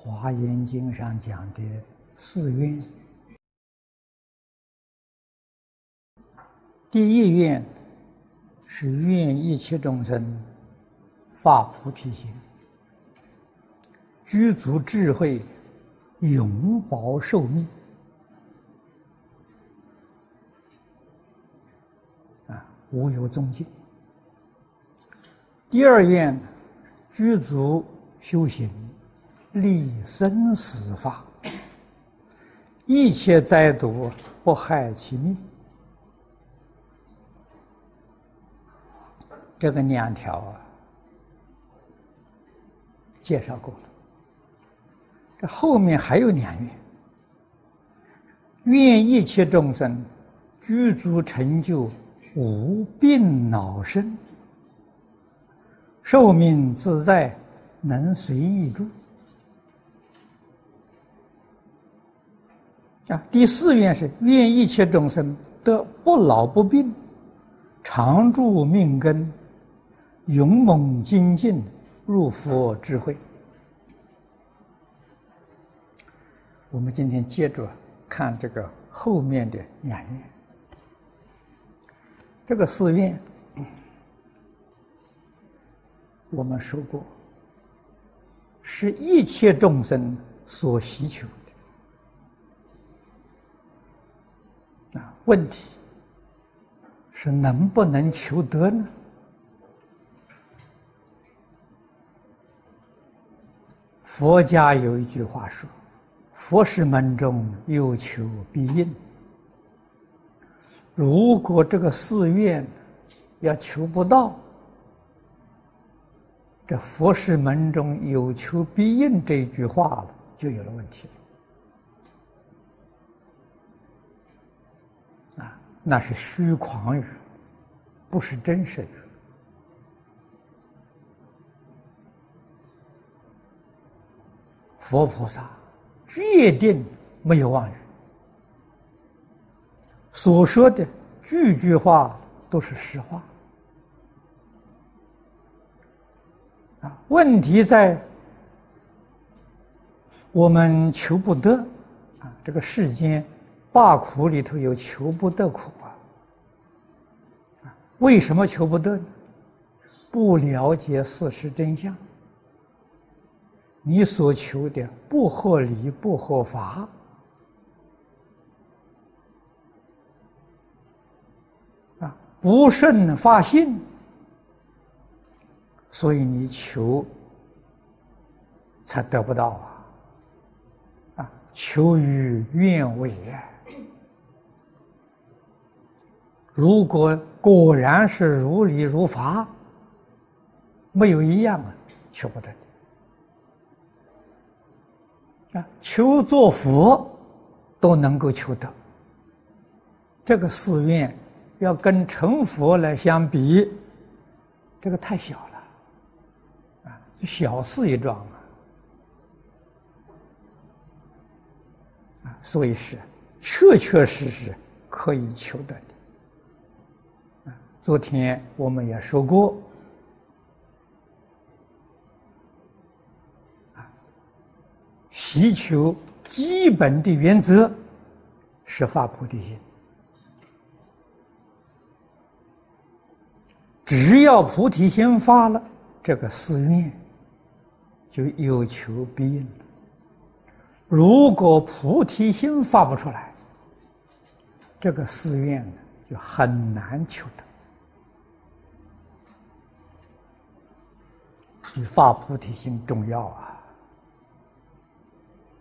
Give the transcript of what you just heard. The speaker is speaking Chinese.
华严经》上讲的四愿。第一愿是愿一切众生发菩提心，具足智慧，永保寿命。啊，无有终尽。第二愿，具足修行，立生死法，一切灾毒不害其命。这个两条啊，介绍过了。这后面还有两愿：愿一切众生具足成就，无病老身。寿命自在，能随意住。啊，第四愿是愿一切众生得不老不病，常住命根，勇猛精进，入佛智慧。我们今天接着看这个后面的两愿，这个四愿。我们说过，是一切众生所希求问题是能不能求得呢？佛家有一句话说：“佛事门中有求必应。”如果这个寺院要求不到，这佛事门中有求必应这一句话了，就有了问题了。那是虚诳语，不是真实语。佛菩萨决定没有妄语，所说的句句话都是实话。啊，问题在我们求不得啊！这个世间罢苦里头有求不得苦！为什么求不得呢？不了解事实真相，你所求的不合理、不合法啊，不顺发心。所以你求才得不到啊！啊，求于愿违啊！如果果然是如理如法，没有一样啊，求不得的啊！求做佛都能够求得，这个寺院要跟成佛来相比，这个太小了啊。小事一桩啊，啊，所以是确确实实可以求得的。昨天我们也说过，啊，祈求基本的原则是发菩提心，只要菩提心发了，这个寺院。就有求必应了。如果菩提心发不出来，这个寺院就很难求得。是发菩提心重要啊。